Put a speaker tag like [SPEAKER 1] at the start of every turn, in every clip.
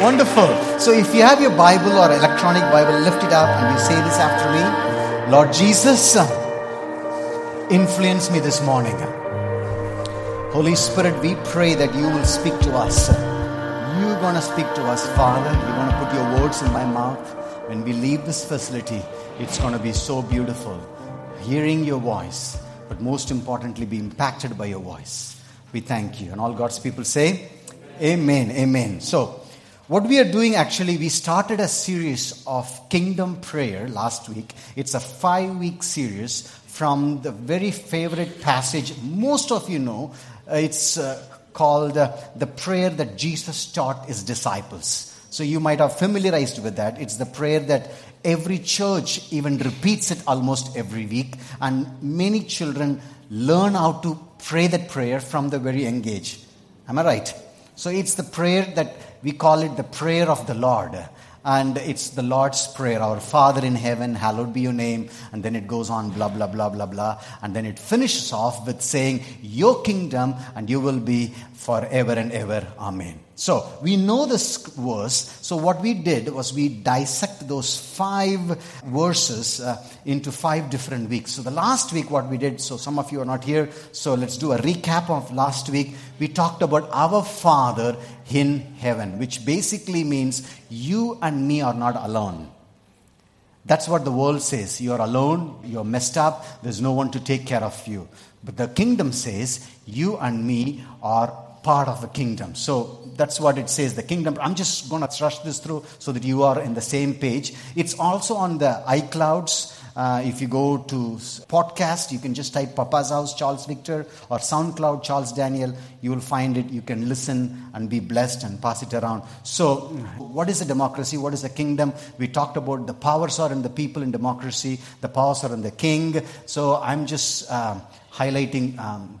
[SPEAKER 1] Wonderful. So if you have your Bible or electronic Bible, lift it up and you say this after me. Lord Jesus, uh, influence me this morning. Holy Spirit, we pray that you will speak to us. You're going to speak to us, Father. You're going to put your words in my mouth. When we leave this facility, it's going to be so beautiful. Hearing your voice, but most importantly, be impacted by your voice. We thank you. And all God's people say, Amen. Amen. So, what we are doing actually, we started a series of kingdom prayer last week. It's a five week series from the very favorite passage most of you know. Uh, it's uh, called uh, the prayer that Jesus taught his disciples. So you might have familiarized with that. It's the prayer that every church even repeats it almost every week, and many children learn how to pray that prayer from the very young age. Am I right? So it's the prayer that we call it the prayer of the Lord. And it's the Lord's Prayer, Our Father in heaven, hallowed be your name. And then it goes on, blah, blah, blah, blah, blah. And then it finishes off with saying, Your kingdom, and you will be forever and ever. Amen. So we know this verse. So what we did was we dissect those five verses uh, into five different weeks. So the last week, what we did, so some of you are not here, so let's do a recap of last week. We talked about our Father in heaven, which basically means you and me are not alone. That's what the world says. You're alone, you're messed up, there's no one to take care of you. But the kingdom says you and me are part of the kingdom. So that's what it says, the kingdom. I'm just going to rush this through so that you are in the same page. It's also on the iClouds. Uh, if you go to podcast, you can just type Papa's House Charles Victor or SoundCloud Charles Daniel. You will find it. You can listen and be blessed and pass it around. So, what is a democracy? What is a kingdom? We talked about the powers are in the people in democracy, the powers are in the king. So, I'm just uh, highlighting um,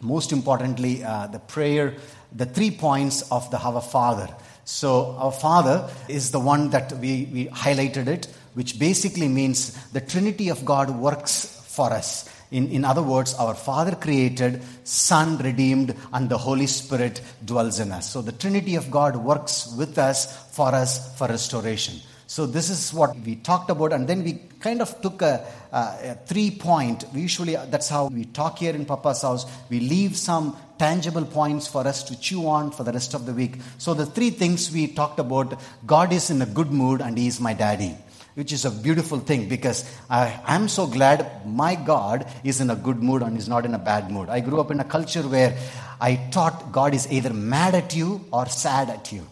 [SPEAKER 1] most importantly, uh, the prayer, the three points of the Our Father. So, our Father is the one that we, we highlighted it, which basically means the Trinity of God works for us. In, in other words, our Father created, Son redeemed, and the Holy Spirit dwells in us. So, the Trinity of God works with us, for us, for restoration. So, this is what we talked about, and then we kind of took a, a, a three point. Usually, that's how we talk here in Papa's house. We leave some tangible points for us to chew on for the rest of the week. So, the three things we talked about God is in a good mood, and He is my daddy which is a beautiful thing because I, am so glad my God is in a good mood and is not in a bad mood. I grew up in a culture where I thought God is either mad at you or sad at you.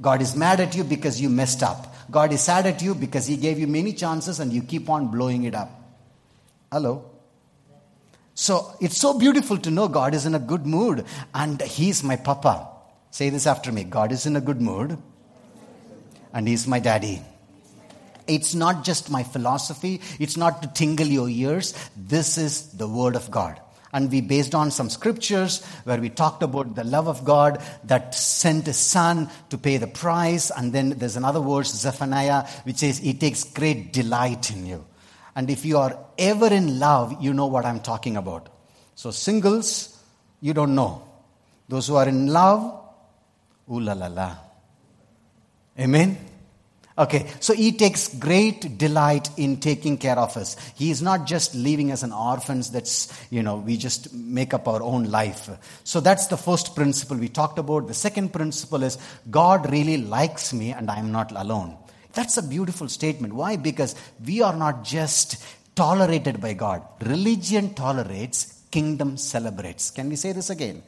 [SPEAKER 1] God is mad at you because you messed up. God is sad at you because He gave you many chances and you keep on blowing it up. Hello? So it's so beautiful to know God is in a good mood and He's my papa. Say this after me God is in a good mood and He's my daddy. It's not just my philosophy, it's not to tingle your ears. This is the Word of God and we based on some scriptures where we talked about the love of God that sent his son to pay the price. And then there's another verse, Zephaniah, which says, He takes great delight in you. And if you are ever in love, you know what I'm talking about. So, singles, you don't know. Those who are in love, ooh la la la. Amen? Okay, so he takes great delight in taking care of us. He is not just leaving us an orphans that's, you know, we just make up our own life. So that's the first principle we talked about. The second principle is God really likes me and I am not alone. That's a beautiful statement. Why? Because we are not just tolerated by God. Religion tolerates, kingdom celebrates. Can we say this again?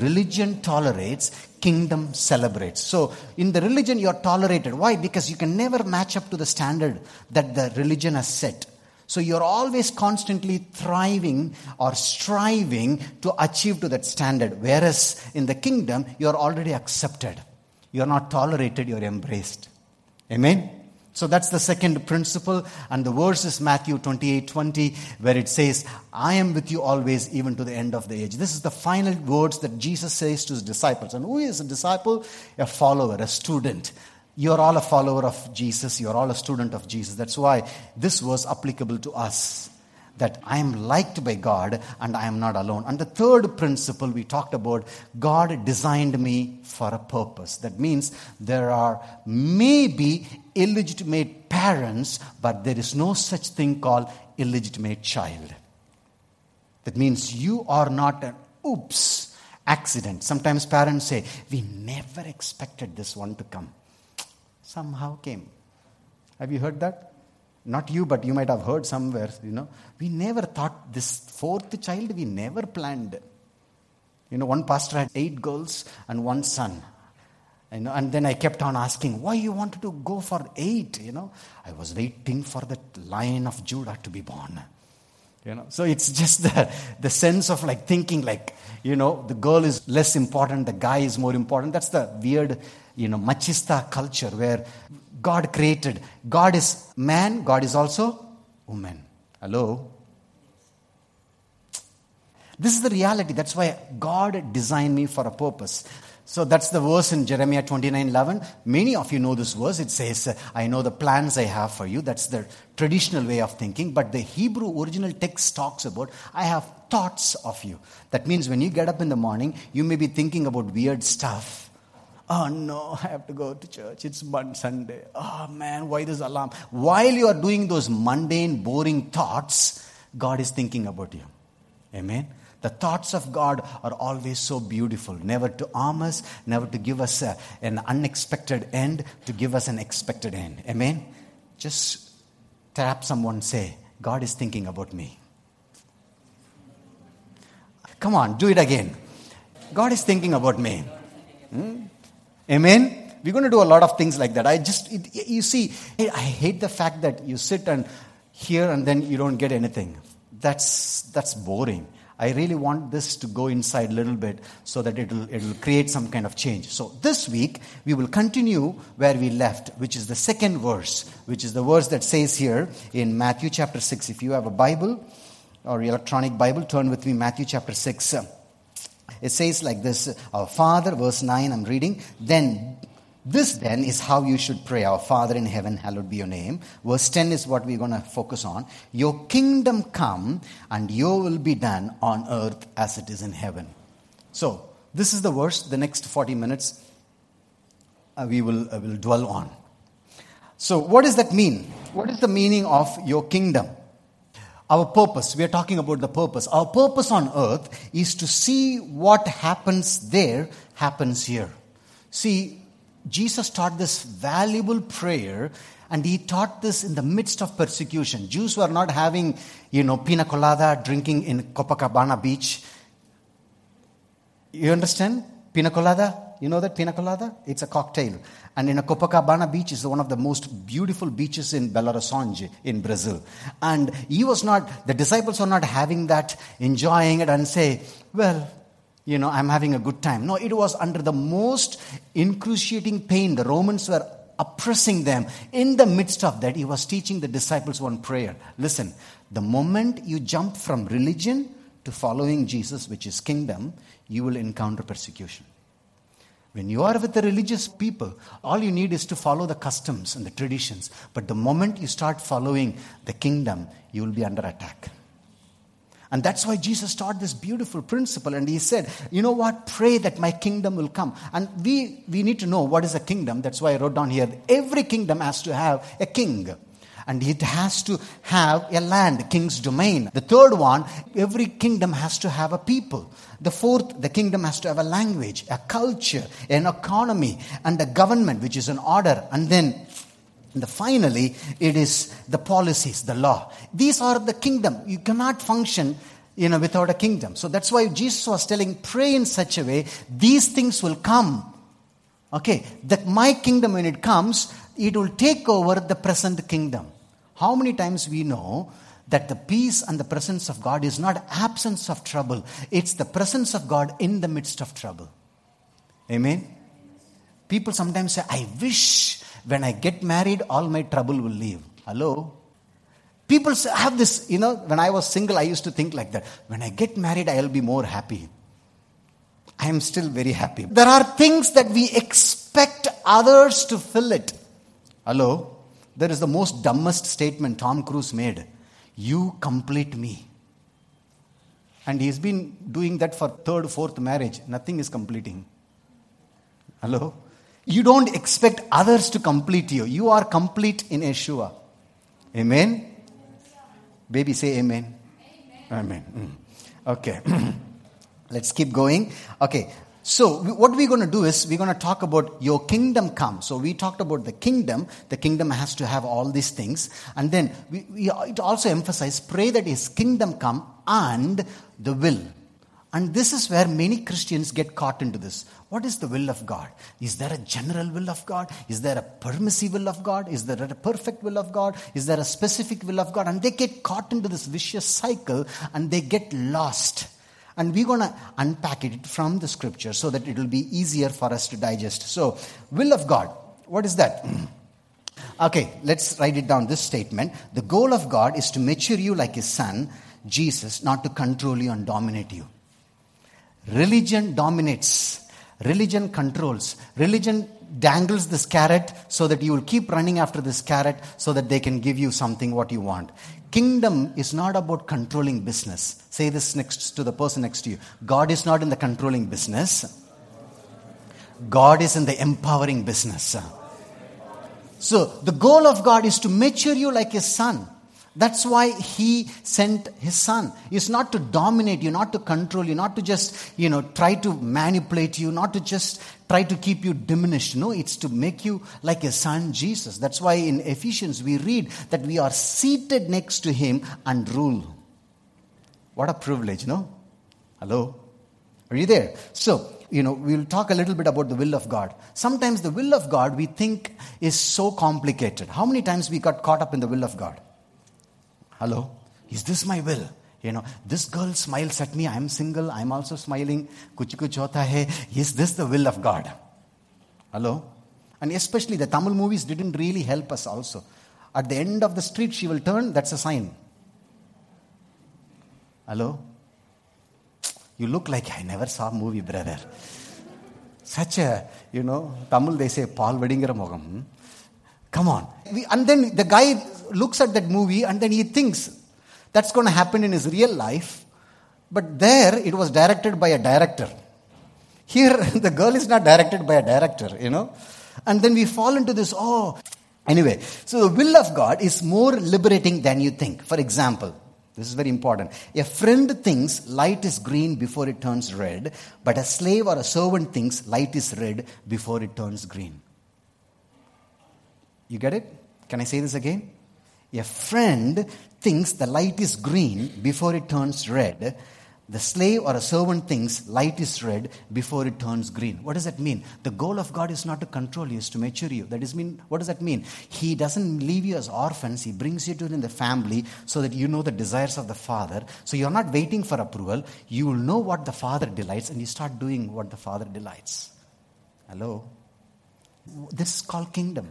[SPEAKER 1] Religion tolerates, kingdom celebrates. So, in the religion, you're tolerated. Why? Because you can never match up to the standard that the religion has set. So, you're always constantly thriving or striving to achieve to that standard. Whereas in the kingdom, you're already accepted. You're not tolerated, you're embraced. Amen? So that's the second principle. And the verse is Matthew 28 20, where it says, I am with you always, even to the end of the age. This is the final words that Jesus says to his disciples. And who is a disciple? A follower, a student. You're all a follower of Jesus. You're all a student of Jesus. That's why this was applicable to us. that I am liked by God and I am not alone. And the third principle we talked about God designed me for a purpose. That means there are maybe illegitimate parents, but there is no such thing called illegitimate child. That means you are not an oops accident. Sometimes parents say, We never expected this one to come. Somehow came. Have you heard that? Not you, but you might have heard somewhere, you know. We never thought this fourth child, we never planned. You know, one pastor had eight girls and one son. You know, and then I kept on asking, why you wanted to go for eight? You know, I was waiting for the lion of Judah to be born. You know, so it's just the, the sense of like thinking like, you know, the girl is less important, the guy is more important. That's the weird, you know, machista culture where God created. God is man, God is also woman. Hello? This is the reality. That's why God designed me for a purpose. So that's the verse in Jeremiah 29 11. Many of you know this verse. It says, I know the plans I have for you. That's the traditional way of thinking. But the Hebrew original text talks about, I have thoughts of you. That means when you get up in the morning, you may be thinking about weird stuff Oh no, I have to go to church. It's Sunday. Oh man, why this alarm? While you are doing those mundane, boring thoughts, God is thinking about you. Amen. The thoughts of God are always so beautiful. Never to harm us, never to give us a, an unexpected end, to give us an expected end. Amen. Just tap someone, say, God is thinking about me. Come on, do it again. God is thinking about me. Hmm? Amen? We're going to do a lot of things like that. I just, it, you see, I hate the fact that you sit and hear and then you don't get anything. That's, that's boring. I really want this to go inside a little bit so that it'll, it'll create some kind of change. So this week, we will continue where we left, which is the second verse, which is the verse that says here in Matthew chapter 6. If you have a Bible or electronic Bible, turn with me, Matthew chapter 6. It says like this Our Father, verse 9, I'm reading. Then, this then is how you should pray. Our Father in heaven, hallowed be your name. Verse 10 is what we're going to focus on. Your kingdom come, and your will be done on earth as it is in heaven. So, this is the verse. The next 40 minutes uh, we will, uh, will dwell on. So, what does that mean? What is the meaning of your kingdom? Our purpose, we are talking about the purpose. Our purpose on earth is to see what happens there happens here. See, Jesus taught this valuable prayer and he taught this in the midst of persecution. Jews were not having, you know, pina colada drinking in Copacabana beach. You understand? Pina colada? You know that pina colada? It's a cocktail. And in a Copacabana beach is one of the most beautiful beaches in Belo Horizonte in Brazil. And he was not, the disciples were not having that, enjoying it and say, well, you know, I'm having a good time. No, it was under the most incruciating pain. The Romans were oppressing them. In the midst of that, he was teaching the disciples one prayer. Listen, the moment you jump from religion to following Jesus, which is kingdom, you will encounter persecution. When you are with the religious people, all you need is to follow the customs and the traditions. But the moment you start following the kingdom, you will be under attack. And that's why Jesus taught this beautiful principle. And he said, You know what? Pray that my kingdom will come. And we, we need to know what is a kingdom. That's why I wrote down here every kingdom has to have a king and it has to have a land, king's domain. The third one, every kingdom has to have a people. The fourth, the kingdom has to have a language, a culture, an economy, and a government, which is an order. And then the finally, it is the policies, the law. These are the kingdom. You cannot function you know, without a kingdom. So that's why Jesus was telling, pray in such a way, these things will come. Okay, that my kingdom, when it comes, it will take over the present kingdom. How many times we know that the peace and the presence of God is not absence of trouble, it's the presence of God in the midst of trouble. Amen? People sometimes say, I wish when I get married, all my trouble will leave. Hello? People have this, you know, when I was single, I used to think like that. When I get married, I'll be more happy. I am still very happy. There are things that we expect others to fill it. Hello? There is the most dumbest statement Tom Cruise made. You complete me. And he's been doing that for third, fourth marriage. Nothing is completing. Hello? You don't expect others to complete you. You are complete in Yeshua. Amen? Baby, say amen. Amen. amen. Mm. Okay. Let's keep going. Okay. So, what we're going to do is we're going to talk about your kingdom come. So, we talked about the kingdom. The kingdom has to have all these things. And then we, we it also emphasize pray that his kingdom come and the will. And this is where many Christians get caught into this. What is the will of God? Is there a general will of God? Is there a permissive will of God? Is there a perfect will of God? Is there a specific will of God? And they get caught into this vicious cycle and they get lost. And we're going to unpack it from the scripture so that it will be easier for us to digest. So, will of God, what is that? okay, let's write it down this statement. The goal of God is to mature you like his son, Jesus, not to control you and dominate you. Religion dominates, religion controls. Religion dangles this carrot so that you will keep running after this carrot so that they can give you something what you want. Kingdom is not about controlling business. Say this next to the person next to you. God is not in the controlling business. God is in the empowering business. So the goal of God is to mature you like his son. That's why he sent his son. It's not to dominate you, not to control you, not to just, you know, try to manipulate you, not to just try to keep you diminished. No, it's to make you like a son, Jesus. That's why in Ephesians we read that we are seated next to him and rule. What a privilege, no? Hello? Are you there? So, you know, we'll talk a little bit about the will of God. Sometimes the will of God we think is so complicated. How many times we got caught up in the will of God? Hello? Is this my will? You know, this girl smiles at me. I'm single. I'm also smiling. Kuch kuch hota hai. Is this the will of God? Hello? And especially the Tamil movies didn't really help us also. At the end of the street, she will turn. That's a sign. Hello? You look like I never saw a movie, brother. Such a, you know, Tamil they say, Paul Vedingara Mogam. Hmm? Come on. We, and then the guy looks at that movie and then he thinks that's going to happen in his real life. But there it was directed by a director. Here the girl is not directed by a director, you know. And then we fall into this, oh. Anyway, so the will of God is more liberating than you think. For example, this is very important. A friend thinks light is green before it turns red, but a slave or a servant thinks light is red before it turns green. You get it? Can I say this again? A friend thinks the light is green before it turns red. The slave or a servant thinks light is red before it turns green. What does that mean? The goal of God is not to control you, is to mature you. That is mean what does that mean? He doesn't leave you as orphans, he brings you to the family so that you know the desires of the Father. So you're not waiting for approval. You will know what the Father delights and you start doing what the Father delights. Hello? This is called kingdom.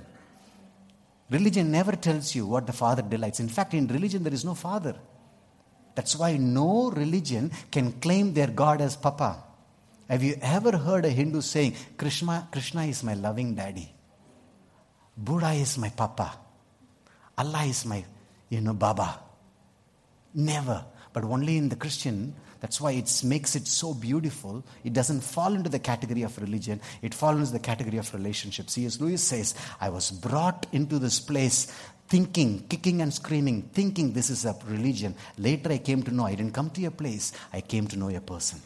[SPEAKER 1] Religion never tells you what the Father delights. In fact, in religion, there is no Father. That's why no religion can claim their God as Papa. Have you ever heard a Hindu saying, Krishna, Krishna is my loving daddy? Buddha is my Papa. Allah is my, you know, Baba. Never. But only in the Christian, that's why it makes it so beautiful. It doesn't fall into the category of religion, it falls into the category of relationship. C.S. Lewis says, I was brought into this place thinking, kicking and screaming, thinking this is a religion. Later I came to know I didn't come to a place, I came to know a person.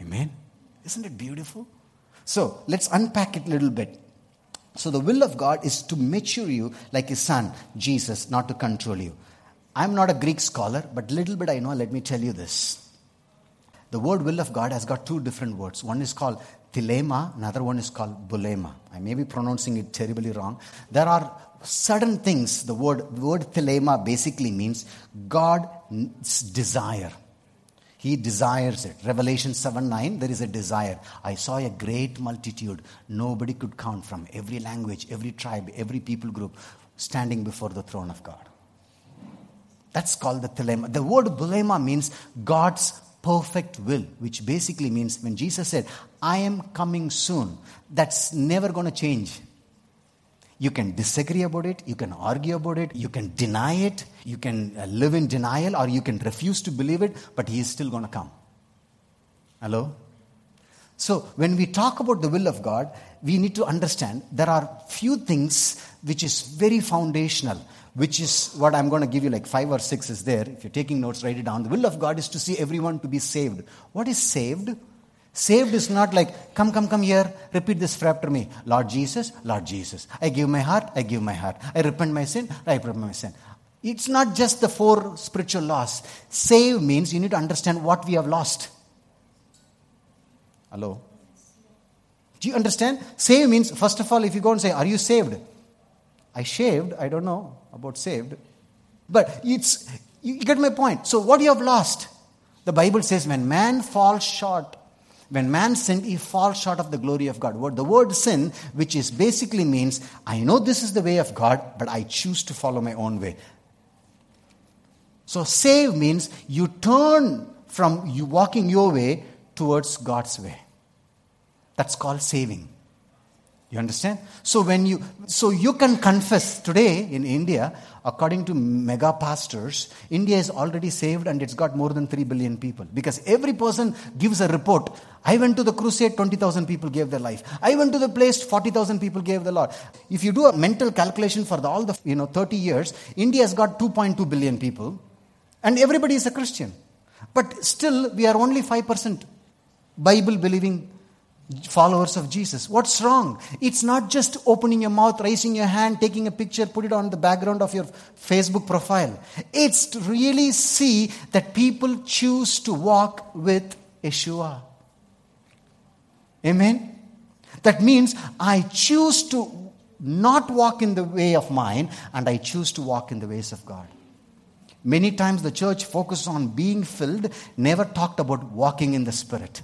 [SPEAKER 1] Amen? Isn't it beautiful? So let's unpack it a little bit. So the will of God is to mature you like his son, Jesus, not to control you. I'm not a Greek scholar, but little bit I know, let me tell you this. The word will of God has got two different words. One is called thelema, another one is called bulema. I may be pronouncing it terribly wrong. There are certain things, the word, word basically means God's desire. He desires it. Revelation 7 9, there is a desire. I saw a great multitude, nobody could count from every language, every tribe, every people group, standing before the throne of God. That's called the thelema. The word bulema means God's perfect will, which basically means when Jesus said, I am coming soon, that's never going to change. You can disagree about it, you can argue about it, you can deny it, you can uh, live in denial, or you can refuse to believe it, but He is still going to come. Hello? So, when we talk about the will of God, we need to understand there are few things which is very foundational, which is what I'm going to give you like five or six is there. If you're taking notes, write it down. The will of God is to see everyone to be saved. What is saved? Saved is not like, come, come, come here, repeat this after me. Lord Jesus, Lord Jesus. I give my heart, I give my heart. I repent my sin, I repent my sin. It's not just the four spiritual laws. Save means you need to understand what we have lost. Hello? Do you understand? Save means, first of all, if you go and say, Are you saved? I shaved, I don't know about saved. But it's, you get my point. So, what you have lost? The Bible says, when man falls short when man sinned, he falls short of the glory of God. What the word sin, which is basically means, I know this is the way of God, but I choose to follow my own way. So save means you turn from you walking your way towards God's way. That's called saving. You understand? So when you so you can confess today in India, according to mega pastors, India is already saved and it's got more than 3 billion people. Because every person gives a report. I went to the crusade, 20,000 people gave their life. I went to the place, 40,000 people gave the Lord. If you do a mental calculation for the, all the you know 30 years, India has got 2.2 billion people, and everybody is a Christian. But still, we are only 5% Bible believing followers of Jesus. What's wrong? It's not just opening your mouth, raising your hand, taking a picture, put it on the background of your Facebook profile. It's to really see that people choose to walk with Yeshua. Amen? That means I choose to not walk in the way of mine and I choose to walk in the ways of God. Many times the church focuses on being filled, never talked about walking in the Spirit.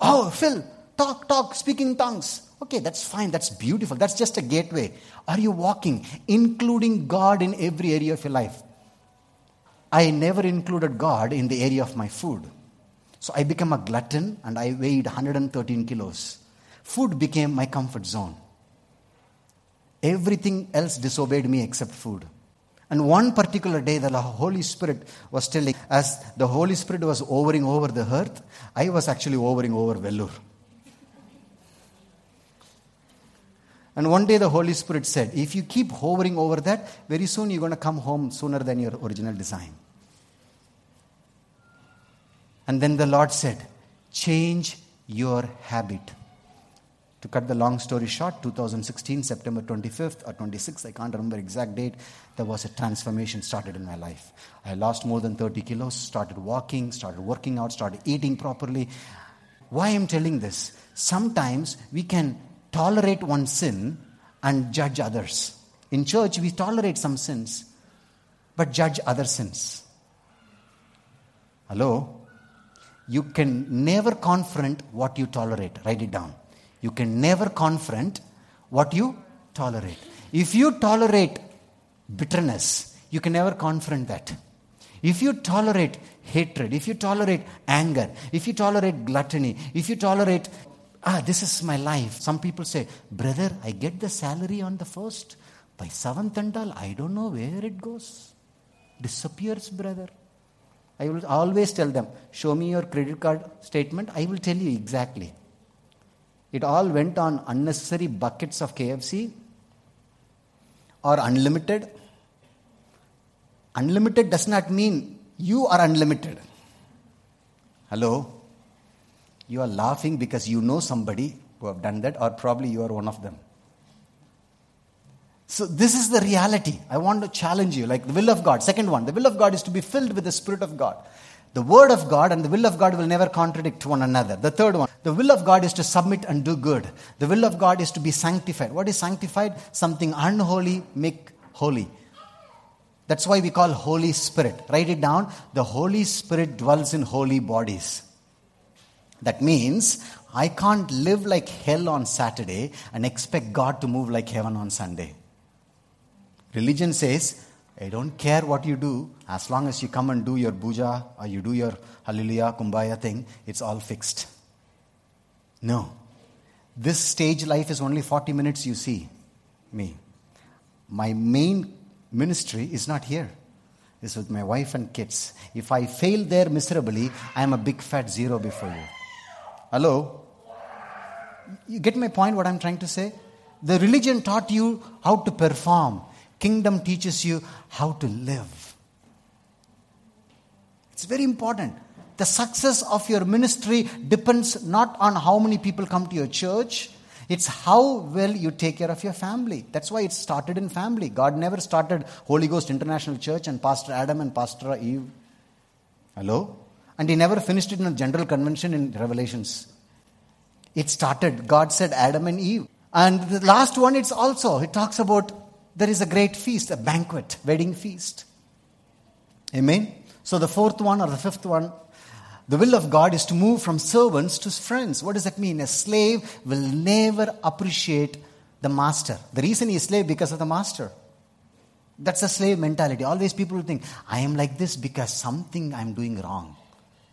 [SPEAKER 1] Oh, Phil, talk, talk, speaking tongues. Okay, that's fine. That's beautiful. That's just a gateway. Are you walking, including God in every area of your life? I never included God in the area of my food. So I became a glutton and I weighed 113 kilos. Food became my comfort zone. Everything else disobeyed me except food. And one particular day, the Holy Spirit was telling, as the Holy Spirit was hovering over the earth, I was actually hovering over Vellore. And one day the Holy Spirit said, if you keep hovering over that, very soon you're going to come home sooner than your original design. And then the Lord said, change your habit. To cut the long story short, 2016, September 25th or 26th, I can't remember exact date, there was a transformation started in my life. I lost more than 30 kilos, started walking, started working out, started eating properly. Why I'm telling this? Sometimes we can tolerate one sin and judge others. In church, we tolerate some sins, but judge other sins. Hello? You can never confront what you tolerate. Write it down. You can never confront what you tolerate. If you tolerate bitterness, you can never confront that. If you tolerate hatred, if you tolerate anger, if you tolerate gluttony, if you tolerate ah, this is my life. Some people say, brother, I get the salary on the first. By seventh and all, I don't know where it goes. Disappears, brother. I will always tell them, show me your credit card statement. I will tell you exactly. It all went on unnecessary buckets of KFC or unlimited. Unlimited does not mean you are unlimited. Hello? You are laughing because you know somebody who have done that, or probably you are one of them. So, this is the reality. I want to challenge you, like the will of God. Second one, the will of God is to be filled with the Spirit of God. The Word of God and the will of God will never contradict one another. The third one, the will of God is to submit and do good. The will of God is to be sanctified. What is sanctified? Something unholy, make holy. That's why we call Holy Spirit. Write it down. The Holy Spirit dwells in holy bodies. That means I can't live like hell on Saturday and expect God to move like heaven on Sunday. Religion says, I don't care what you do, as long as you come and do your puja or you do your hallelujah, kumbaya thing, it's all fixed. No. This stage life is only 40 minutes you see me. my main ministry is not here. It's with my wife and kids. If I fail there miserably, I am a big fat zero before you. Hello? You get my point, what I'm trying to say? The religion taught you how to perform, kingdom teaches you how to live. It's very important. The success of your ministry depends not on how many people come to your church, it's how well you take care of your family. That's why it started in family. God never started Holy Ghost International Church and Pastor Adam and Pastor Eve. Hello? And he never finished it in a general convention in Revelations. It started, God said Adam and Eve. And the last one, it's also, it talks about there is a great feast, a banquet, wedding feast. Amen? So the fourth one or the fifth one, the will of God is to move from servants to friends. What does that mean? A slave will never appreciate the master. The reason he is slave because of the master. That's a slave mentality. Always people think, I am like this because something I'm doing wrong.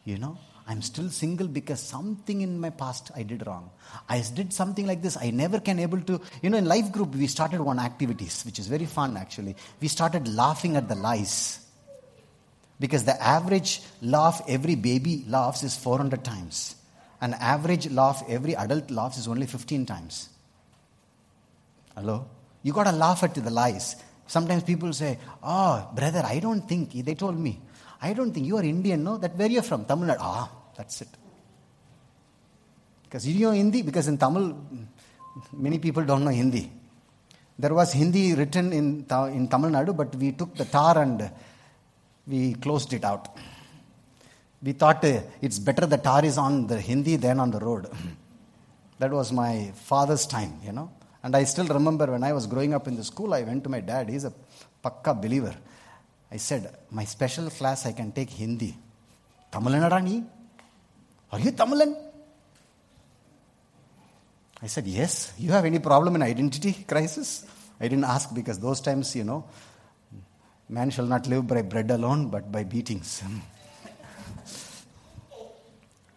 [SPEAKER 1] You know, I'm still single because something in my past I did wrong. I did something like this. I never can able to, you know, in life group we started one activities, which is very fun actually. We started laughing at the lies because the average laugh every baby laughs is 400 times. An average laugh every adult laughs is only 15 times. Hello? You got to laugh at the lies. Sometimes people say, Oh, brother, I don't think, they told me, I don't think you are Indian, no? That where you're from? Tamil Nadu. Ah, that's it. Because you know Hindi? Because in Tamil, many people don't know Hindi. There was Hindi written in, in Tamil Nadu, but we took the tar and we closed it out. We thought uh, it's better the tar is on the Hindi than on the road. that was my father's time, you know. And I still remember when I was growing up in the school, I went to my dad. He's a pakka believer. I said, My special class, I can take Hindi. Tamilanarani? Are you Tamilan? I said, Yes. You have any problem in identity crisis? I didn't ask because those times, you know, Man shall not live by bread alone, but by beatings.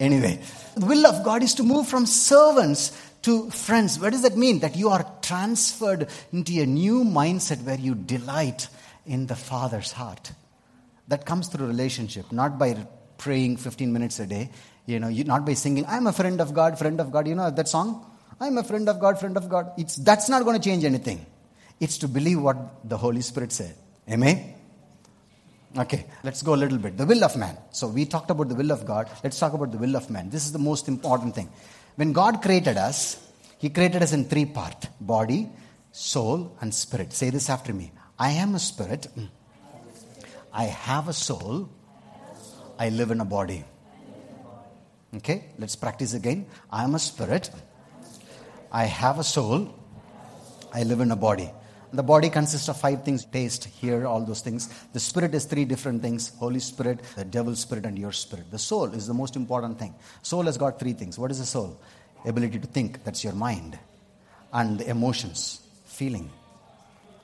[SPEAKER 1] anyway, the will of God is to move from servants to friends. What does that mean? That you are transferred into a new mindset where you delight in the Father's heart. That comes through relationship, not by praying 15 minutes a day, you know, not by singing, I'm a friend of God, friend of God. You know that song? I'm a friend of God, friend of God. It's, that's not going to change anything. It's to believe what the Holy Spirit said. Amen? Okay, let's go a little bit. The will of man. So we talked about the will of God. Let's talk about the will of man. This is the most important thing. When God created us, He created us in three parts body, soul, and spirit. Say this after me I am a spirit, I have a soul, I live in a body. Okay, let's practice again. I am a spirit, I have a soul, I live in a body. The body consists of five things taste, hear, all those things. The spirit is three different things Holy Spirit, the devil's spirit, and your spirit. The soul is the most important thing. Soul has got three things. What is the soul? Ability to think, that's your mind, and emotions, feeling,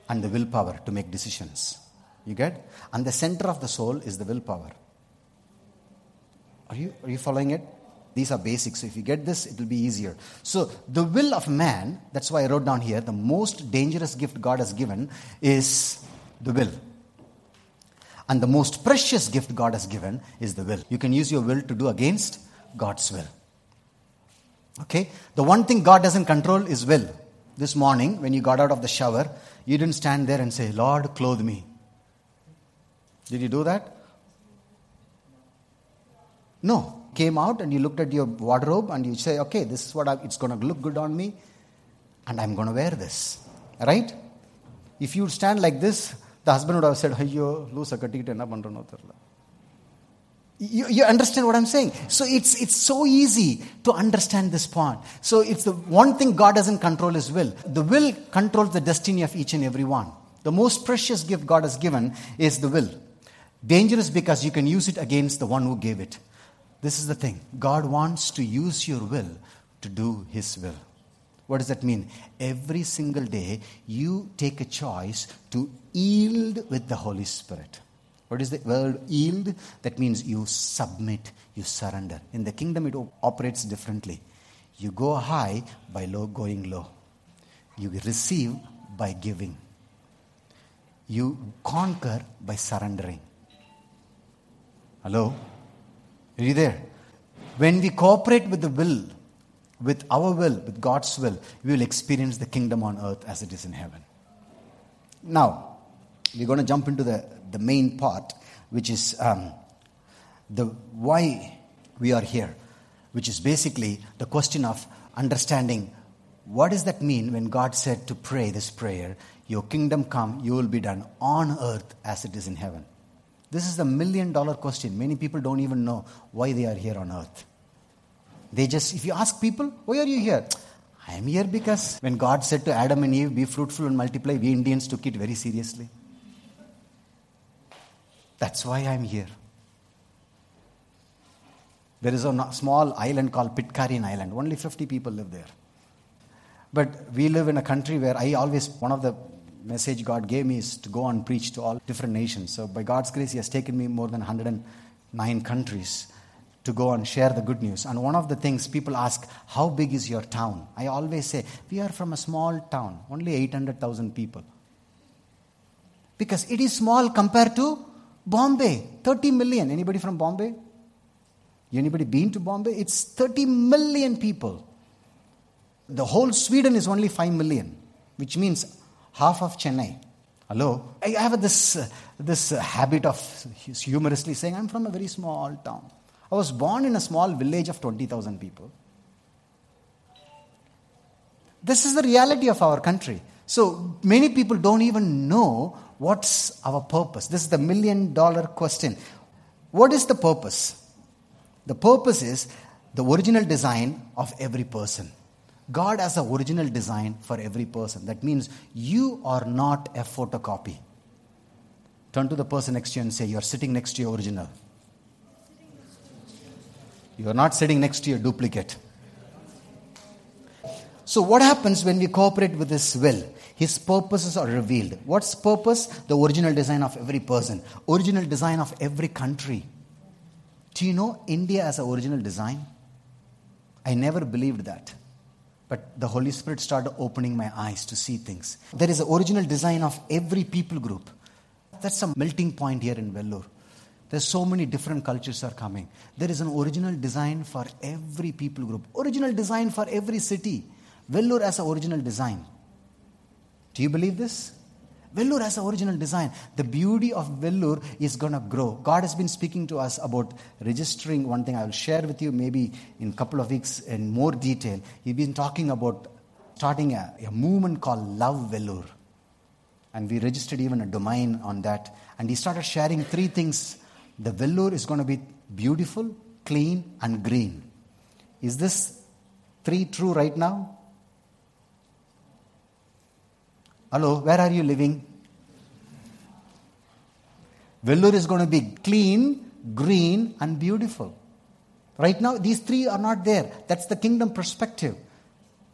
[SPEAKER 1] and the willpower to make decisions. You get? And the center of the soul is the willpower. Are you, are you following it? These are basics. So if you get this, it will be easier. So the will of man, that's why I wrote down here, the most dangerous gift God has given is the will. And the most precious gift God has given is the will. You can use your will to do against God's will. Okay? The one thing God doesn't control is will. This morning, when you got out of the shower, you didn't stand there and say, Lord, clothe me. Did you do that? No came out and you looked at your wardrobe and you say, okay, this is what I, it's going to look good on me and I'm going to wear this. Right? If you stand like this, the husband would have said, Ayyo, loosa kattikittu enna pandrano therla. You, you understand what I'm saying? So it's, it's so easy to understand this point. So it's the one thing God doesn't control His will. The will controls the destiny of each and every one. The most precious gift God has given is the will. Dangerous because you can use it against the one who gave it. This is the thing God wants to use your will to do His will. What does that mean? Every single day, you take a choice to yield with the Holy Spirit. What is the word yield? That means you submit, you surrender. In the kingdom, it operates differently. You go high by low going low. You receive by giving. You conquer by surrendering. Hello? Are you there? When we cooperate with the will, with our will, with God's will, we will experience the kingdom on earth as it is in heaven. Now, we're going to jump into the, the main part, which is um, the why we are here, which is basically the question of understanding what does that mean when God said to pray this prayer, Your kingdom come, you will be done on earth as it is in heaven. This is the million dollar question. Many people don't even know why they are here on earth. They just, if you ask people, why are you here? I am here because when God said to Adam and Eve, be fruitful and multiply, we Indians took it very seriously. That's why I'm here. There is a small island called Pitcairn Island. Only 50 people live there. But we live in a country where I always, one of the message God gave me is to go and preach to all different nations. So by God's grace, He has taken me more than 109 countries to go and share the good news. And one of the things people ask, how big is your town? I always say, we are from a small town, only 800,000 people. Because it is small compared to Bombay, 30 million. Anybody from Bombay? Anybody been to Bombay? It's 30 million people. The whole Sweden is only 5 million, which means half of Chennai. Hello? I have this, uh, this uh, habit of humorously saying, I'm from a very small town. I was born in a small village of 20,000 people. This is the reality of our country. So many people don't even know what's our purpose. This is the million dollar question. What is the purpose? The purpose is the original design of every person. God has an original design for every person. That means you are not a photocopy. Turn to the person next to you and say, You're sitting next to your original. You are not sitting next to your duplicate. So, what happens when we cooperate with this will? His purposes are revealed. What's purpose? The original design of every person, original design of every country. Do you know India has an original design? I never believed that. But the Holy Spirit started opening my eyes to see things. There is an original design of every people group. That's a melting point here in Vellore. There's so many different cultures are coming. There is an original design for every people group. Original design for every city. Vellore has an original design. Do you believe this? Vellore has an original design. The beauty of Vellore is going to grow. God has been speaking to us about registering one thing I will share with you maybe in a couple of weeks in more detail. He's been talking about starting a, a movement called Love Vellore. And we registered even a domain on that. And he started sharing three things. The Vellore is going to be beautiful, clean, and green. Is this three true right now? Hello, where are you living? Vellore is going to be clean, green, and beautiful. Right now, these three are not there. That's the kingdom perspective.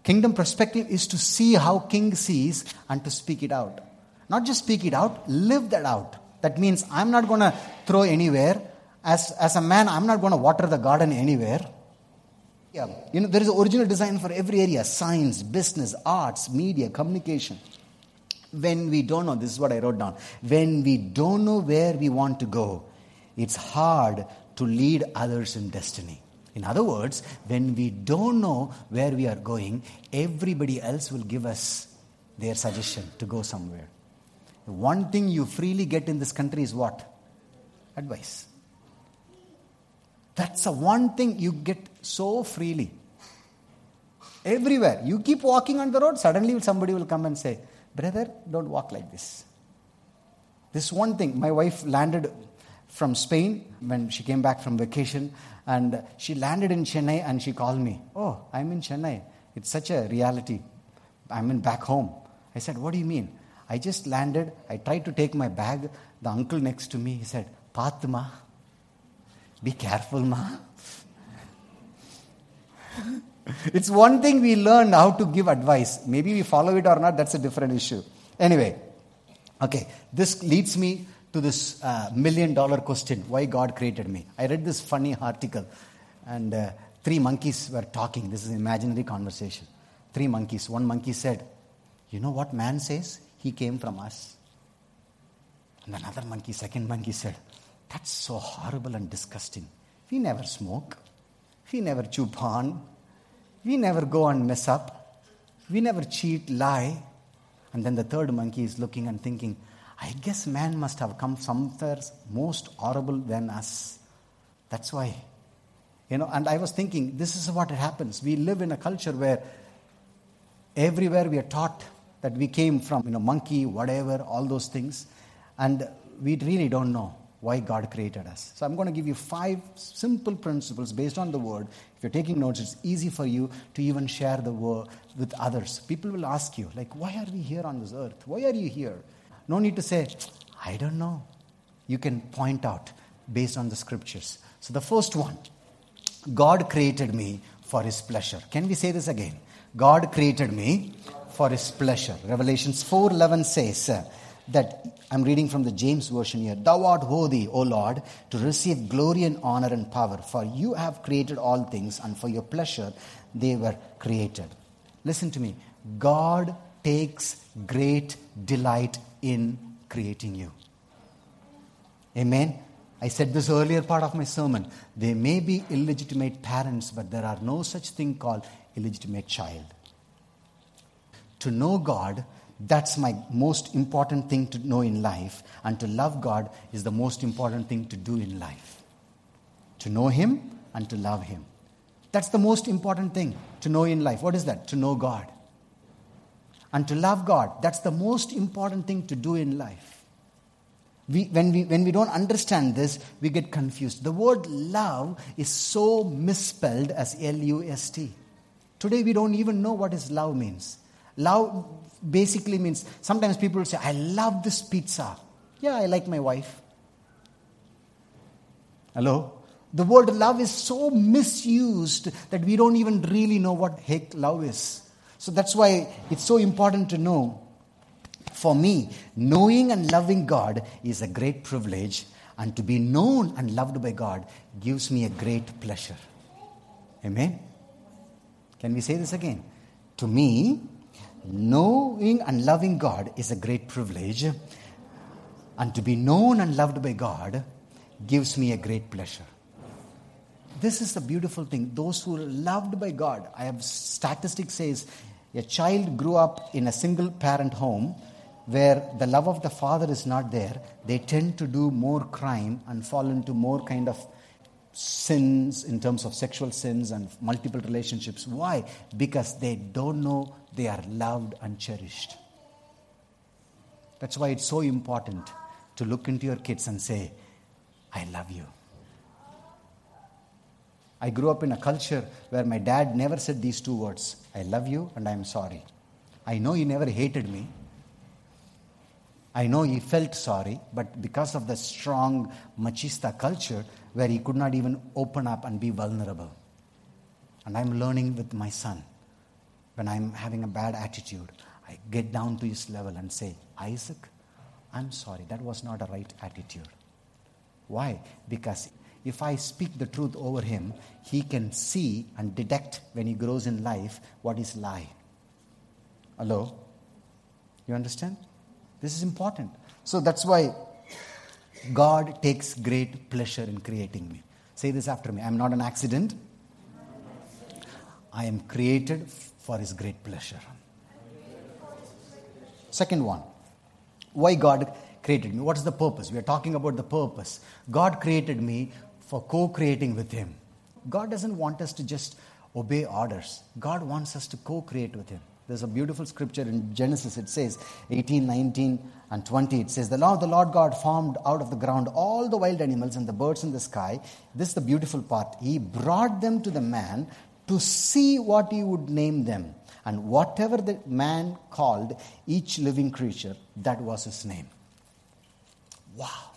[SPEAKER 1] Kingdom perspective is to see how king sees and to speak it out. Not just speak it out, live that out. That means I'm not going to throw anywhere. As, as a man, I'm not going to water the garden anywhere. Yeah. You know, there is an original design for every area science, business, arts, media, communication. When we don't know, this is what I wrote down. When we don't know where we want to go, it's hard to lead others in destiny. In other words, when we don't know where we are going, everybody else will give us their suggestion to go somewhere. One thing you freely get in this country is what? Advice. That's the one thing you get so freely. Everywhere. You keep walking on the road, suddenly somebody will come and say, Brother, don't walk like this. This one thing, my wife landed from Spain when she came back from vacation, and she landed in Chennai and she called me. Oh, I'm in Chennai. It's such a reality. I'm in back home. I said, What do you mean? I just landed. I tried to take my bag. The uncle next to me, he said, Patma, be careful, ma. it's one thing we learn how to give advice. Maybe we follow it or not, that's a different issue. Anyway, okay, this leads me to this uh, million dollar question why God created me. I read this funny article, and uh, three monkeys were talking. This is an imaginary conversation. Three monkeys. One monkey said, You know what man says? He came from us. And another monkey, second monkey said, That's so horrible and disgusting. We never smoke. We never chew pan. We never go and mess up. We never cheat, lie. And then the third monkey is looking and thinking, I guess man must have come somewhere most horrible than us. That's why. You know, and I was thinking, this is what happens. We live in a culture where everywhere we are taught that we came from, you know, monkey, whatever, all those things. And we really don't know why God created us. So I'm going to give you five simple principles based on the word. If you're taking notes, it's easy for you to even share the word with others. People will ask you, like, why are we here on this earth? Why are you here? No need to say, I don't know. You can point out based on the scriptures. So the first one, God created me for his pleasure. Can we say this again? God created me for his pleasure. Revelations 4:11 says that I'm reading from the James version here. Thou art worthy, O Lord, to receive glory and honor and power, for you have created all things, and for your pleasure they were created. Listen to me. God takes great delight in creating you. Amen. I said this earlier part of my sermon. There may be illegitimate parents, but there are no such thing called illegitimate child. To know God, that's my most important thing to know in life. And to love God is the most important thing to do in life. To know Him and to love Him. That's the most important thing to know in life. What is that? To know God. And to love God. That's the most important thing to do in life. We, when, we, when we don't understand this, we get confused. The word love is so misspelled as L U S T. Today, we don't even know what is love means. Love basically means sometimes people say, I love this pizza. Yeah, I like my wife. Hello? The word love is so misused that we don't even really know what heck love is. So that's why it's so important to know. For me, knowing and loving God is a great privilege, and to be known and loved by God gives me a great pleasure. Amen? Can we say this again? To me, knowing and loving God is a great privilege, and to be known and loved by God gives me a great pleasure. This is the beautiful thing. Those who are loved by God, I have statistics says a child grew up in a single parent home where the love of the father is not there, they tend to do more crime and fall into more kind of sins in terms of sexual sins and multiple relationships. Why? Because they don't know they are loved and cherished. That's why it's so important to look into your kids and say, I love you. I grew up in a culture where my dad never said these two words I love you and I am sorry. I know he never hated me. I know he felt sorry, but because of the strong machista culture where he could not even open up and be vulnerable. And I'm learning with my son. When I'm having a bad attitude, I get down to his level and say, Isaac, I'm sorry, that was not a right attitude. Why? Because if I speak the truth over him, he can see and detect when he grows in life what is lie. Hello? You understand? This is important. So that's why God takes great pleasure in creating me. Say this after me I'm not an accident, I am created for His great pleasure. Second one, why God created me? What is the purpose? We are talking about the purpose. God created me for co creating with Him. God doesn't want us to just obey orders, God wants us to co create with Him. There's a beautiful scripture in Genesis. It says 18, 19, and 20. It says, The Lord, the Lord God formed out of the ground all the wild animals and the birds in the sky. This is the beautiful part. He brought them to the man to see what he would name them. And whatever the man called each living creature, that was his name. Wow.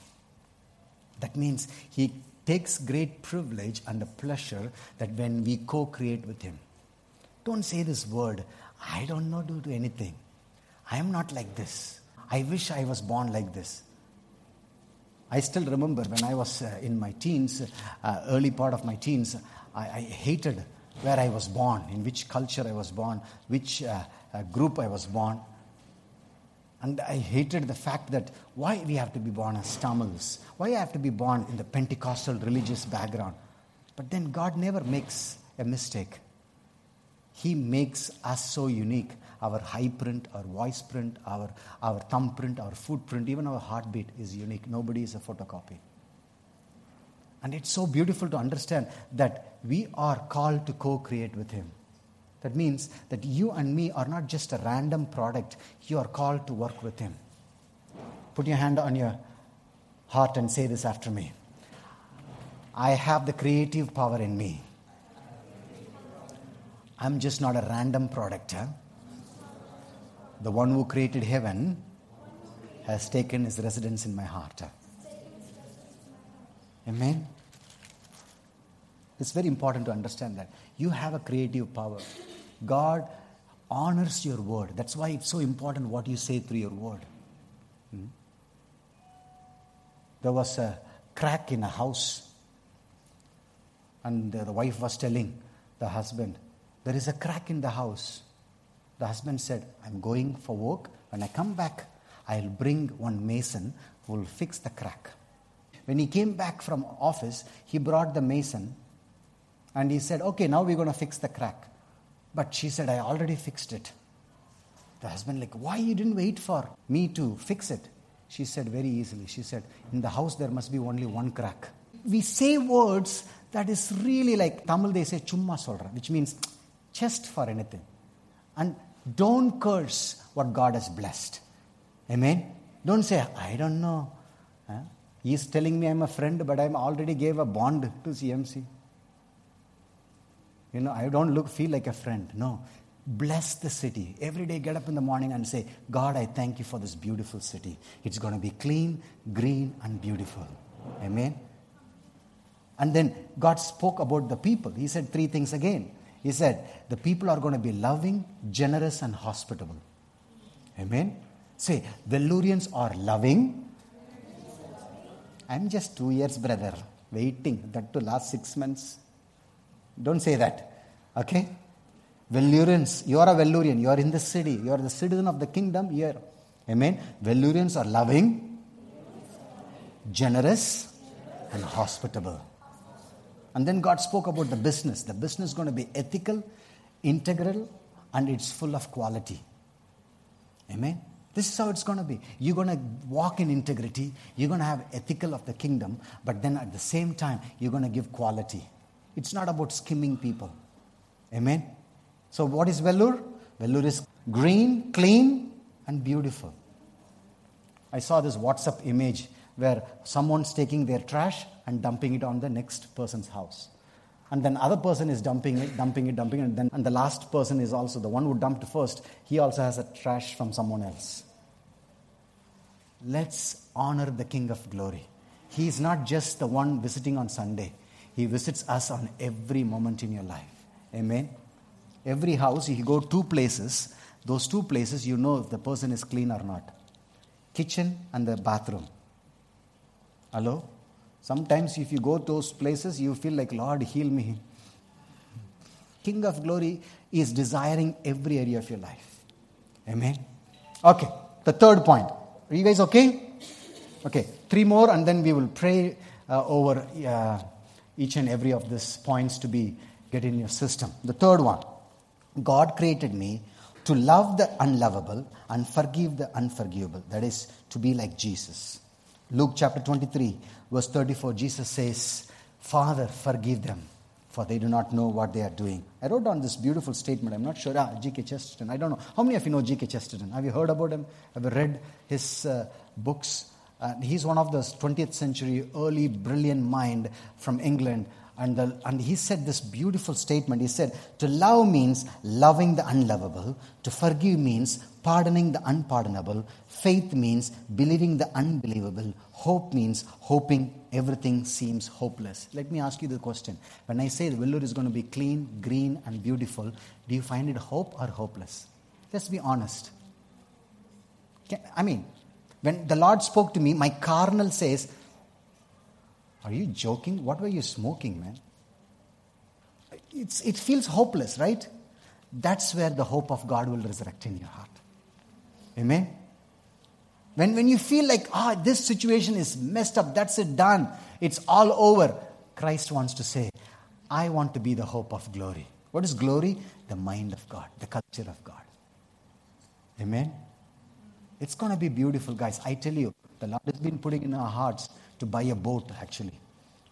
[SPEAKER 1] That means he takes great privilege and a pleasure that when we co create with him. Don't say this word, I don't know to do anything. I am not like this. I wish I was born like this. I still remember when I was uh, in my teens, uh, early part of my teens, I, I, hated where I was born, in which culture I was born, which uh, uh group I was born. And I hated the fact that why we have to be born as Tamils, why I have to be born in the Pentecostal religious background. But then God never makes a mistake. He makes us so unique. Our high print, our voice print, our, our thumbprint, our footprint, even our heartbeat is unique. Nobody is a photocopy. And it's so beautiful to understand that we are called to co create with Him. That means that you and me are not just a random product, you are called to work with Him. Put your hand on your heart and say this after me I have the creative power in me. I'm just not a random product. Huh? The one who created heaven has taken his residence in my heart. Amen. It's very important to understand that. You have a creative power. God honors your word. That's why it's so important what you say through your word. Hmm? There was a crack in a house, and the wife was telling the husband, There is a crack in the house. The husband said, I'm going for work. When I come back, I'll bring one mason who will fix the crack. When he came back from office, he brought the mason and he said, Okay, now we're going to fix the crack. But she said, I already fixed it. The husband, like, why you didn't wait for me to fix it? She said very easily. She said, In the house there must be only one crack. We say words that is really like Tamil they say chumma solra, which means just for anything. And don't curse what God has blessed. Amen. Don't say, I don't know. He's telling me I'm a friend, but I already gave a bond to CMC. You know, I don't look feel like a friend. No. Bless the city. Every day get up in the morning and say, God, I thank you for this beautiful city. It's going to be clean, green, and beautiful. Amen. And then God spoke about the people. He said three things again. He said, the people are going to be loving, generous, and hospitable. Amen. Say, Vellurians are loving. I'm just two years, brother, waiting. That to last six months. Don't say that. Okay? Vellurians, you are a Vellurian. You are in the city. You are the citizen of the kingdom here. Amen. Vellurians are loving, generous, and hospitable. And then God spoke about the business. The business is going to be ethical, integral, and it's full of quality. Amen. This is how it's going to be. You're going to walk in integrity. You're going to have ethical of the kingdom, but then at the same time, you're going to give quality. It's not about skimming people. Amen. So, what is Vellore? Vellore is green, clean, and beautiful. I saw this WhatsApp image where someone's taking their trash and dumping it on the next person's house. And then other person is dumping it, dumping it, dumping it, and then and the last person is also the one who dumped first, he also has a trash from someone else. Let's honor the King of Glory. He is not just the one visiting on Sunday. He visits us on every moment in your life. Amen. Every house, you go two places. Those two places, you know if the person is clean or not. Kitchen and the bathroom. Hello? Sometimes, if you go to those places, you feel like, Lord, heal me. King of glory is desiring every area of your life. Amen. Okay, the third point. Are you guys okay? Okay, three more, and then we will pray uh, over uh, each and every of these points to be get in your system. The third one God created me to love the unlovable and forgive the unforgivable. That is, to be like Jesus. Luke chapter 23, verse 34, Jesus says, Father, forgive them, for they do not know what they are doing. I wrote down this beautiful statement. I'm not sure. Ah, G.K. Chesterton. I don't know. How many of you know G.K. Chesterton? Have you heard about him? Have you read his uh, books? Uh, he's one of the 20th century early brilliant mind from England. And, the, and he said this beautiful statement. He said, To love means loving the unlovable. To forgive means pardoning the unpardonable. Faith means believing the unbelievable. Hope means hoping everything seems hopeless. Let me ask you the question. When I say the Vellore is going to be clean, green, and beautiful, do you find it hope or hopeless? Let's be honest. I mean, when the Lord spoke to me, my carnal says, Are you joking? What were you smoking, man? It's, it feels hopeless, right? That's where the hope of God will resurrect in your heart. Amen? When, when you feel like, ah, this situation is messed up, that's it, done, it's all over, Christ wants to say, I want to be the hope of glory. What is glory? The mind of God, the culture of God. Amen? It's going to be beautiful, guys. I tell you, the Lord has been putting in our hearts to buy a boat, actually.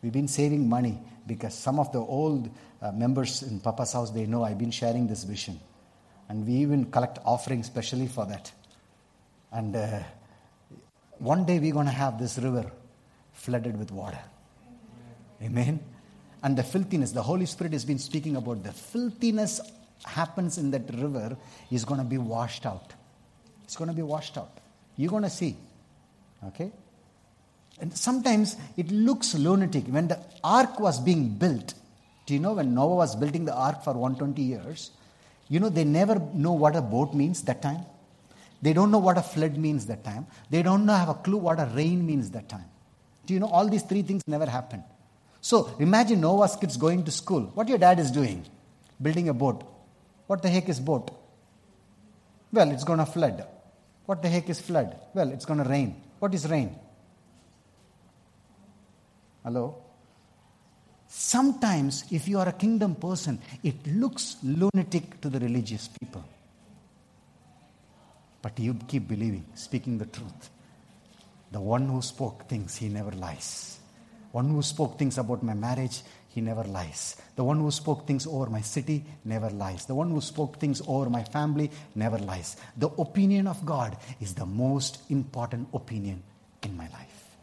[SPEAKER 1] We've been saving money because some of the old uh, members in Papa's house, they know I've been sharing this vision. And we even collect offerings specially for that. And uh, one day we're going to have this river flooded with water. Amen. And the filthiness, the Holy Spirit has been speaking about the filthiness happens in that river is going to be washed out. It's going to be washed out. You're going to see. Okay? And sometimes it looks lunatic. When the ark was being built, do you know when Noah was building the ark for 120 years? You know, they never know what a boat means that time. They don't know what a flood means that time. They don't know, have a clue what a rain means that time. Do you know all these three things never happened? So imagine Noah's kids going to school. What your dad is doing? Building a boat. What the heck is boat? Well, it's going to flood. What the heck is flood? Well, it's going to rain. What is rain? Hello? Sometimes, if you are a kingdom person, it looks lunatic to the religious people. But you keep believing, speaking the truth. The one who spoke things, he never lies. One who spoke things about my marriage, he never lies. The one who spoke things over my city never lies. The one who spoke things over my family never lies. The opinion of God is the most important opinion in my life.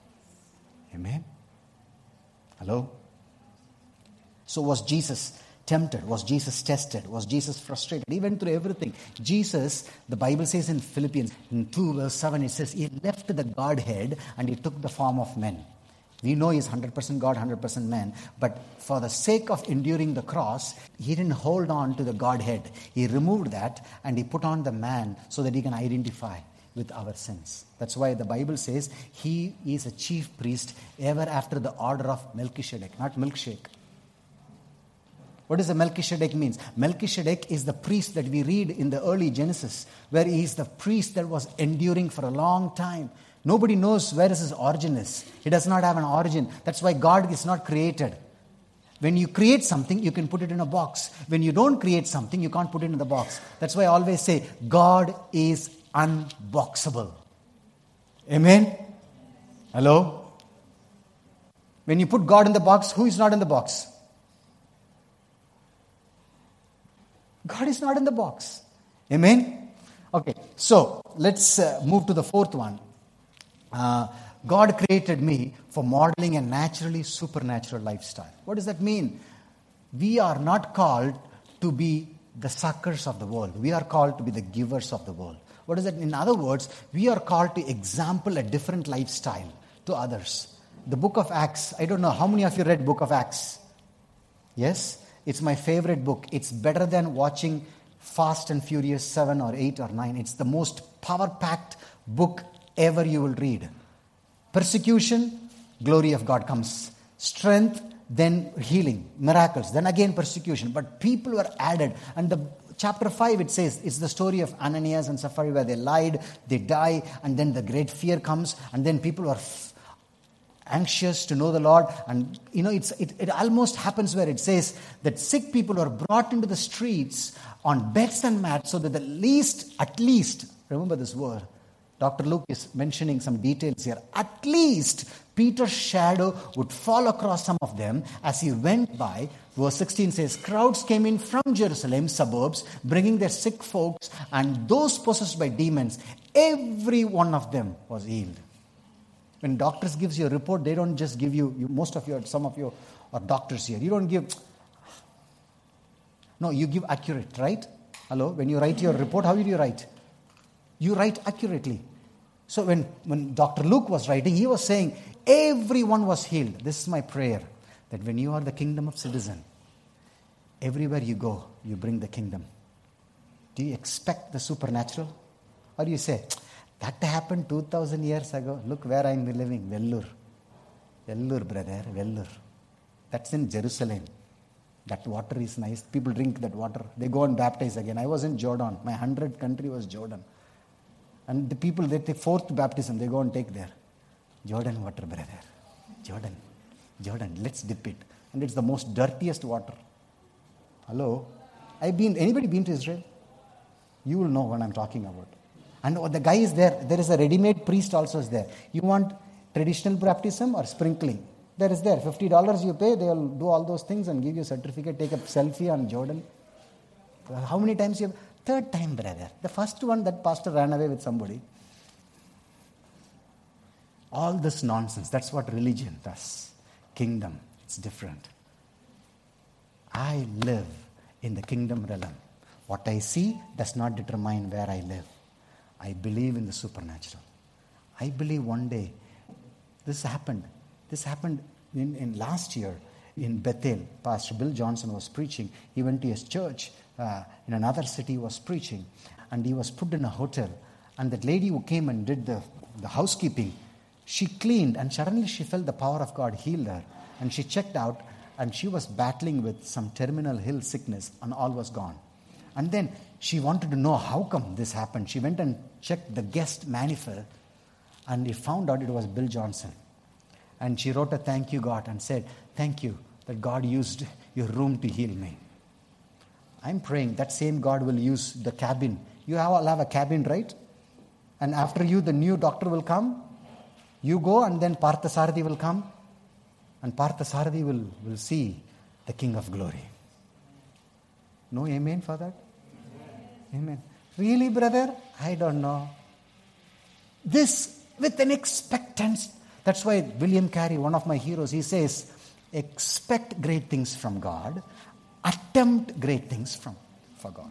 [SPEAKER 1] Amen. Hello? So, was Jesus tempted? Was Jesus tested? Was Jesus frustrated? He went through everything. Jesus, the Bible says in Philippians in 2 verse 7, it says, He left the Godhead and He took the form of men. We know He's 100% God, 100% man, but for the sake of enduring the cross, He didn't hold on to the Godhead. He removed that and He put on the man so that He can identify with our sins. That's why the Bible says he is a chief priest ever after the order of Melchizedek, not milkshake. What does the Melchizedek means? Melchizedek is the priest that we read in the early Genesis, where he is the priest that was enduring for a long time. Nobody knows where his origin is. He does not have an origin. That's why God is not created. When you create something, you can put it in a box. When you don't create something, you can't put it in the box. That's why I always say God is unboxable. Amen? Hello? When you put God in the box, who is not in the box? God is not in the box. Amen? Okay, so let's uh, move to the fourth one. Uh, God created me for modeling a naturally supernatural lifestyle. What does that mean? We are not called to be the suckers of the world, we are called to be the givers of the world. What is that? In other words, we are called to example a different lifestyle to others. The book of Acts, I don't know how many of you read book of Acts? Yes? It's my favorite book. It's better than watching Fast and Furious 7 or 8 or 9. It's the most power packed book ever you will read. Persecution, glory of God comes. Strength, then healing, miracles, then again persecution. But people were added. And the chapter 5, it says it's the story of Ananias and Sapphira where they lied, they die, and then the great fear comes, and then people are f- anxious to know the Lord. And, you know, it's, it, it almost happens where it says that sick people are brought into the streets on beds and mats so that the least, at least, remember this word, Dr. Luke is mentioning some details here. At least Peter's shadow would fall across some of them as he went by. Verse 16 says, Crowds came in from Jerusalem suburbs, bringing their sick folks and those possessed by demons. Every one of them was healed. When doctors gives you a report, they don't just give you, you most of you, some of you are uh, doctors here. You don't give, no, you give accurate, right? Hello? When you write your report, how do you write? You write accurately. So when, when Dr. Luke was writing, he was saying, everyone was healed. This is my prayer that when you are the kingdom of citizen, everywhere you go, you bring the kingdom. Do you expect the supernatural? Or do you say, that happened 2000 years ago. Look where I'm living, Vellur. Vellur, brother, Vellur. That's in Jerusalem. That water is nice. People drink that water. They go and baptize again. I was in Jordan. My 100 country was Jordan. And the people they take fourth baptism, they go and take there. Jordan water, brother. Jordan. Jordan, let's dip it. And it's the most dirtiest water. Hello? I've been, anybody been to Israel? You will know what I'm talking about. And the guy is there. There is a ready-made priest also is there. You want traditional baptism or sprinkling? There is there. $50 you pay, they will do all those things and give you a certificate, take a selfie on Jordan. Uh, how many times you have? Third time, brother. The first one that pastor ran away with somebody. All this nonsense. That's what religion does. Kingdom. It's different. I live in the kingdom realm. What I see does not determine where I live. I believe in the supernatural. I believe one day this happened. This happened in, in last year in Bethel. Pastor Bill Johnson was preaching. He went to his church uh, in another city, was preaching, and he was put in a hotel. And that lady who came and did the, the housekeeping, she cleaned, and suddenly she felt the power of God healed her. And she checked out, and she was battling with some terminal hill sickness, and all was gone. And then she wanted to know how come this happened. She went and checked the guest manifest, and he found out it was Bill Johnson. And she wrote a thank you, God, and said, Thank you that God used your room to heal me. I'm praying that same God will use the cabin. You have, have a cabin, right? And after you, the new doctor will come. You go, and then Parthasarathi will come. And Parthasarathi will, will see the King of Glory. No amen for that? Amen. Really, brother? I don't know. This with an expectance. That's why William Carey, one of my heroes, he says, expect great things from God, attempt great things from for God.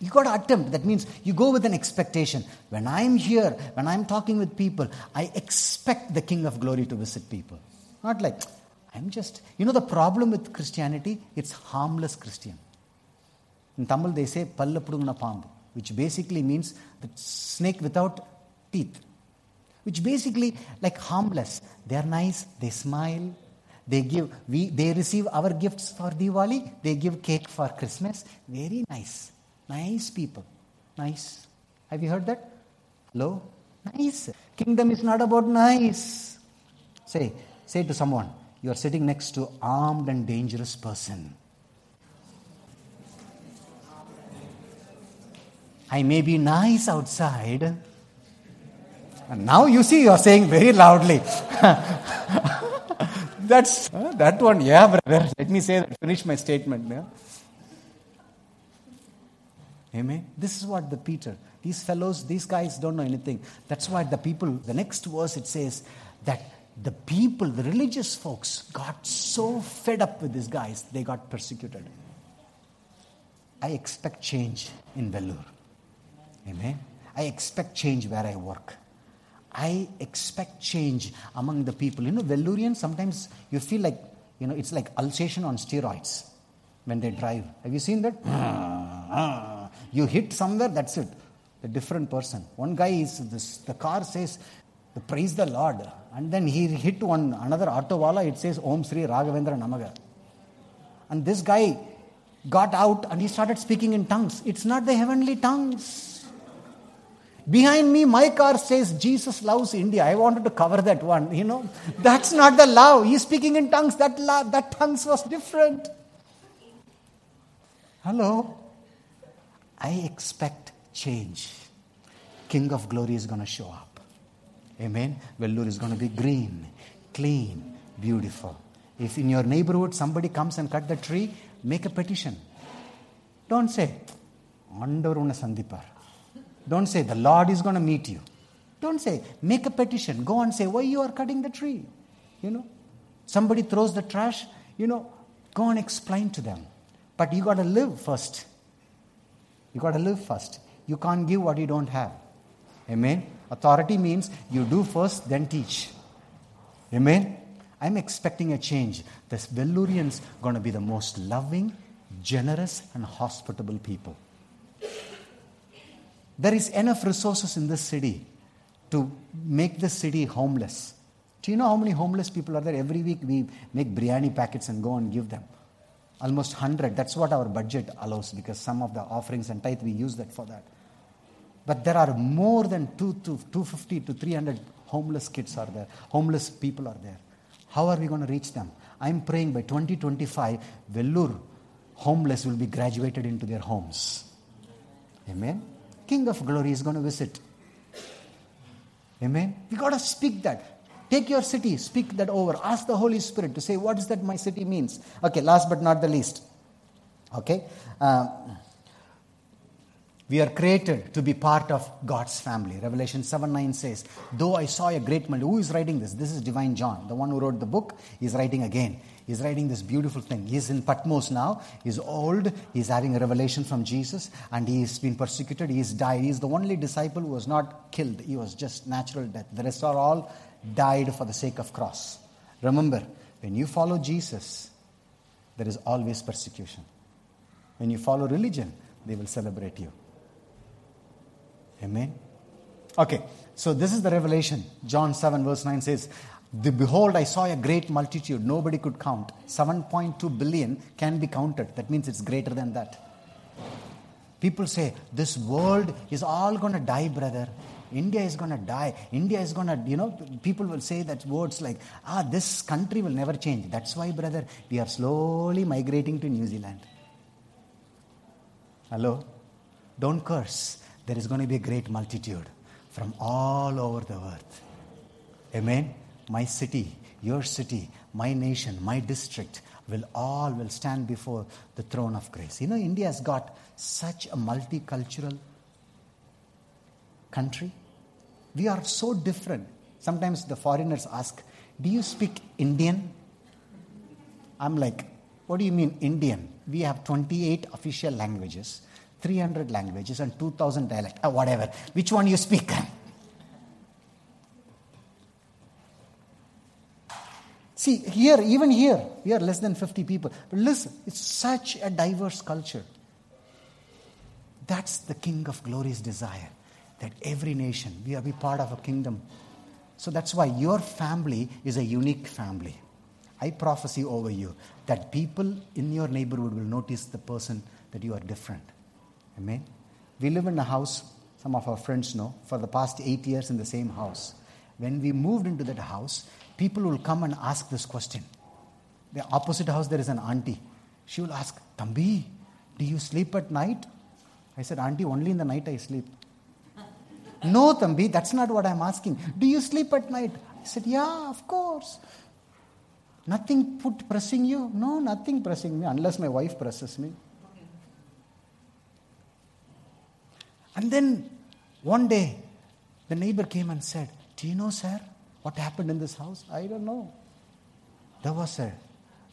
[SPEAKER 1] You got to attempt. That means you go with an expectation. When I'm here, when I'm talking with people, I expect the King of Glory to visit people. Not like, I'm just, you know, the problem with Christianity, it's harmless Christian. In Tamil, they say pallapudungna pambu, which basically means the snake without teeth, which basically like harmless. They are nice, they smile, they give, we, they receive our gifts for Diwali, they give cake for Christmas. Very nice. Nice people. Nice. Have you heard that? Hello? Nice. Kingdom is not about nice. Say, say to someone, you are sitting next to armed and dangerous person. I may be nice outside. And now you see, you are saying very loudly. That's uh, that one. Yeah, brother. Let me say that. Finish my statement. Yeah? Amen. This is what the Peter, these fellows, these guys don't know anything. That's why the people, the next verse it says that the people, the religious folks, got so fed up with these guys, they got persecuted. I expect change in Vellore. Amen. I expect change where I work. I expect change among the people. You know, Vellurians, sometimes you feel like, you know, it's like ulceration on steroids when they drive. Have you seen that? you hit somewhere, that's it. A different person. One guy is, this, the car says, praise the Lord. And then he hit one, another auto wala, it says, Om Sri Raghavendra Namaga. And this guy got out and he started speaking in tongues. It's not the heavenly tongues. Behind me, my car says Jesus loves India. I wanted to cover that one. You know, that's not the love. He's speaking in tongues. That love, that tongues was different. Hello. I expect change. King of Glory is going to show up. Amen. Vellore is going to be green, clean, beautiful. If in your neighborhood somebody comes and cut the tree, make a petition. Don't say, Andavaruna Sandipar. Don't say, the Lord is going to meet you. Don't say, make a petition. Go and say, why you are cutting the tree. You know, somebody throws the trash, you know, go and explain to them. But you got to live first. You got to live first. You can't give what you don't have. Amen. Authority means you do first, then teach. Amen. I'm expecting a change. The Vellurians going to be the most loving, generous, and hospitable people. There is enough resources in this city to make the city homeless. Do you know how many homeless people are there? Every week we make biryani packets and go and give them. Almost 100. That's what our budget allows because some of the offerings and tithe we use that for that. But there are more than two to 250 to 300 homeless kids are there. Homeless people are there. How are we going to reach them? I'm praying by 2025, Vellur homeless will be graduated into their homes. Amen. King of glory is going to visit. Amen. We got to speak that. Take your city, speak that over. Ask the Holy Spirit to say, what is that my city means? Okay, last but not the least. Okay. Uh, we are created to be part of God's family. Revelation 7 9 says, Though I saw a great multitude. Who is writing this? This is Divine John, the one who wrote the book. He's writing again. He's writing this beautiful thing. He's in Patmos now. He's old. He's having a revelation from Jesus and he's been persecuted. He's died. He's the only disciple who was not killed. He was just natural death. The rest are all died for the sake of cross. Remember, when you follow Jesus, there is always persecution. When you follow religion, they will celebrate you. Amen. Okay, so this is the revelation. John 7, verse 9 says, the, Behold, I saw a great multitude, nobody could count. 7.2 billion can be counted. That means it's greater than that. People say, This world is all going to die, brother. India is going to die. India is going to, you know, people will say that words like, ah, this country will never change. That's why, brother, we are slowly migrating to New Zealand. Hello? Don't curse. There is going to be a great multitude from all over the earth. Amen? My city, your city, my nation, my district will all will stand before the throne of grace. You know, India has got such a multicultural country. We are so different. Sometimes the foreigners ask, Do you speak Indian? I'm like, What do you mean Indian? We have 28 official languages, 300 languages, and 2,000 dialects, uh, whatever. Which one you speak? See, here, even here, we are less than 50 people. But listen, it's such a diverse culture. That's the King of Glory's desire that every nation, we are be part of a kingdom. So that's why your family is a unique family. I prophesy over you that people in your neighborhood will notice the person that you are different. Amen. We live in a house, some of our friends know, for the past eight years in the same house. When we moved into that house, people will come and ask this question. The opposite house, there is an auntie. She will ask, Tambi, do you sleep at night? I said, Auntie, only in the night I sleep. no, Tambi, that's not what I'm asking. Do you sleep at night? I said, Yeah, of course. Nothing put pressing you? No, nothing pressing me unless my wife presses me. And then one day, the neighbor came and said, Do you know, sir, what happened in this house? I don't know. There was a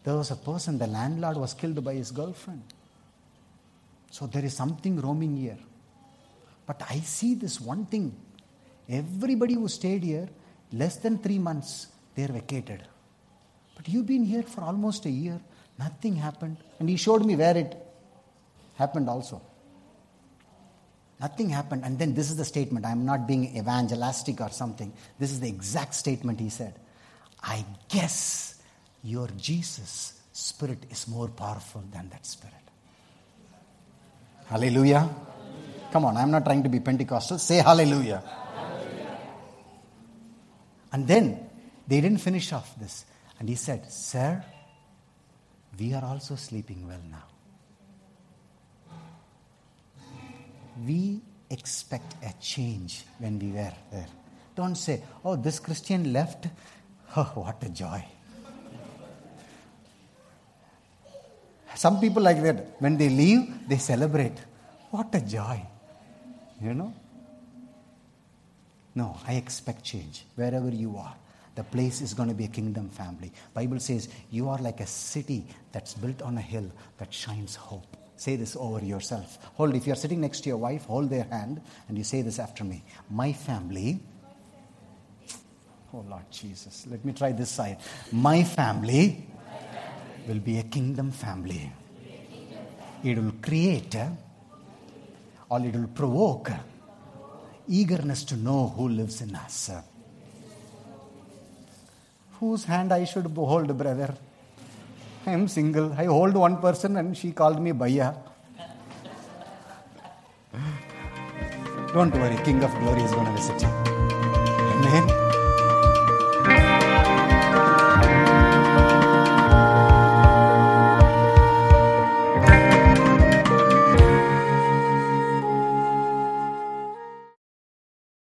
[SPEAKER 1] there was a person, the landlord was killed by his girlfriend. So there is something roaming here. But I see this one thing. Everybody who stayed here, less than three months, they're vacated. But you've been here for almost a year, nothing happened. And he showed me where it happened also. Nothing happened. And then this is the statement. I'm not being evangelistic or something. This is the exact statement he said. I guess your Jesus spirit is more powerful than that spirit. Hallelujah. Come on, I'm not trying to be Pentecostal. Say hallelujah. hallelujah. And then they didn't finish off this. And he said, Sir, we are also sleeping well now. We expect a change when we were there. Don't say, oh, this Christian left. Oh, what a joy. Some people like that. When they leave, they celebrate. What a joy. You know? No, I expect change wherever you are. The place is going to be a kingdom family. Bible says you are like a city that's built on a hill that shines hope. Say this over yourself. Hold, if you're sitting next to your wife, hold their hand and you say this after me. My family, oh Lord Jesus, let me try this side. My family, will be a kingdom family. It will create or it will provoke eagerness to know who lives in us. Whose hand I should hold, brother? I am single. I hold one person and she called me Bhaiya. Don't worry, King of Glory is going to visit you. Amen.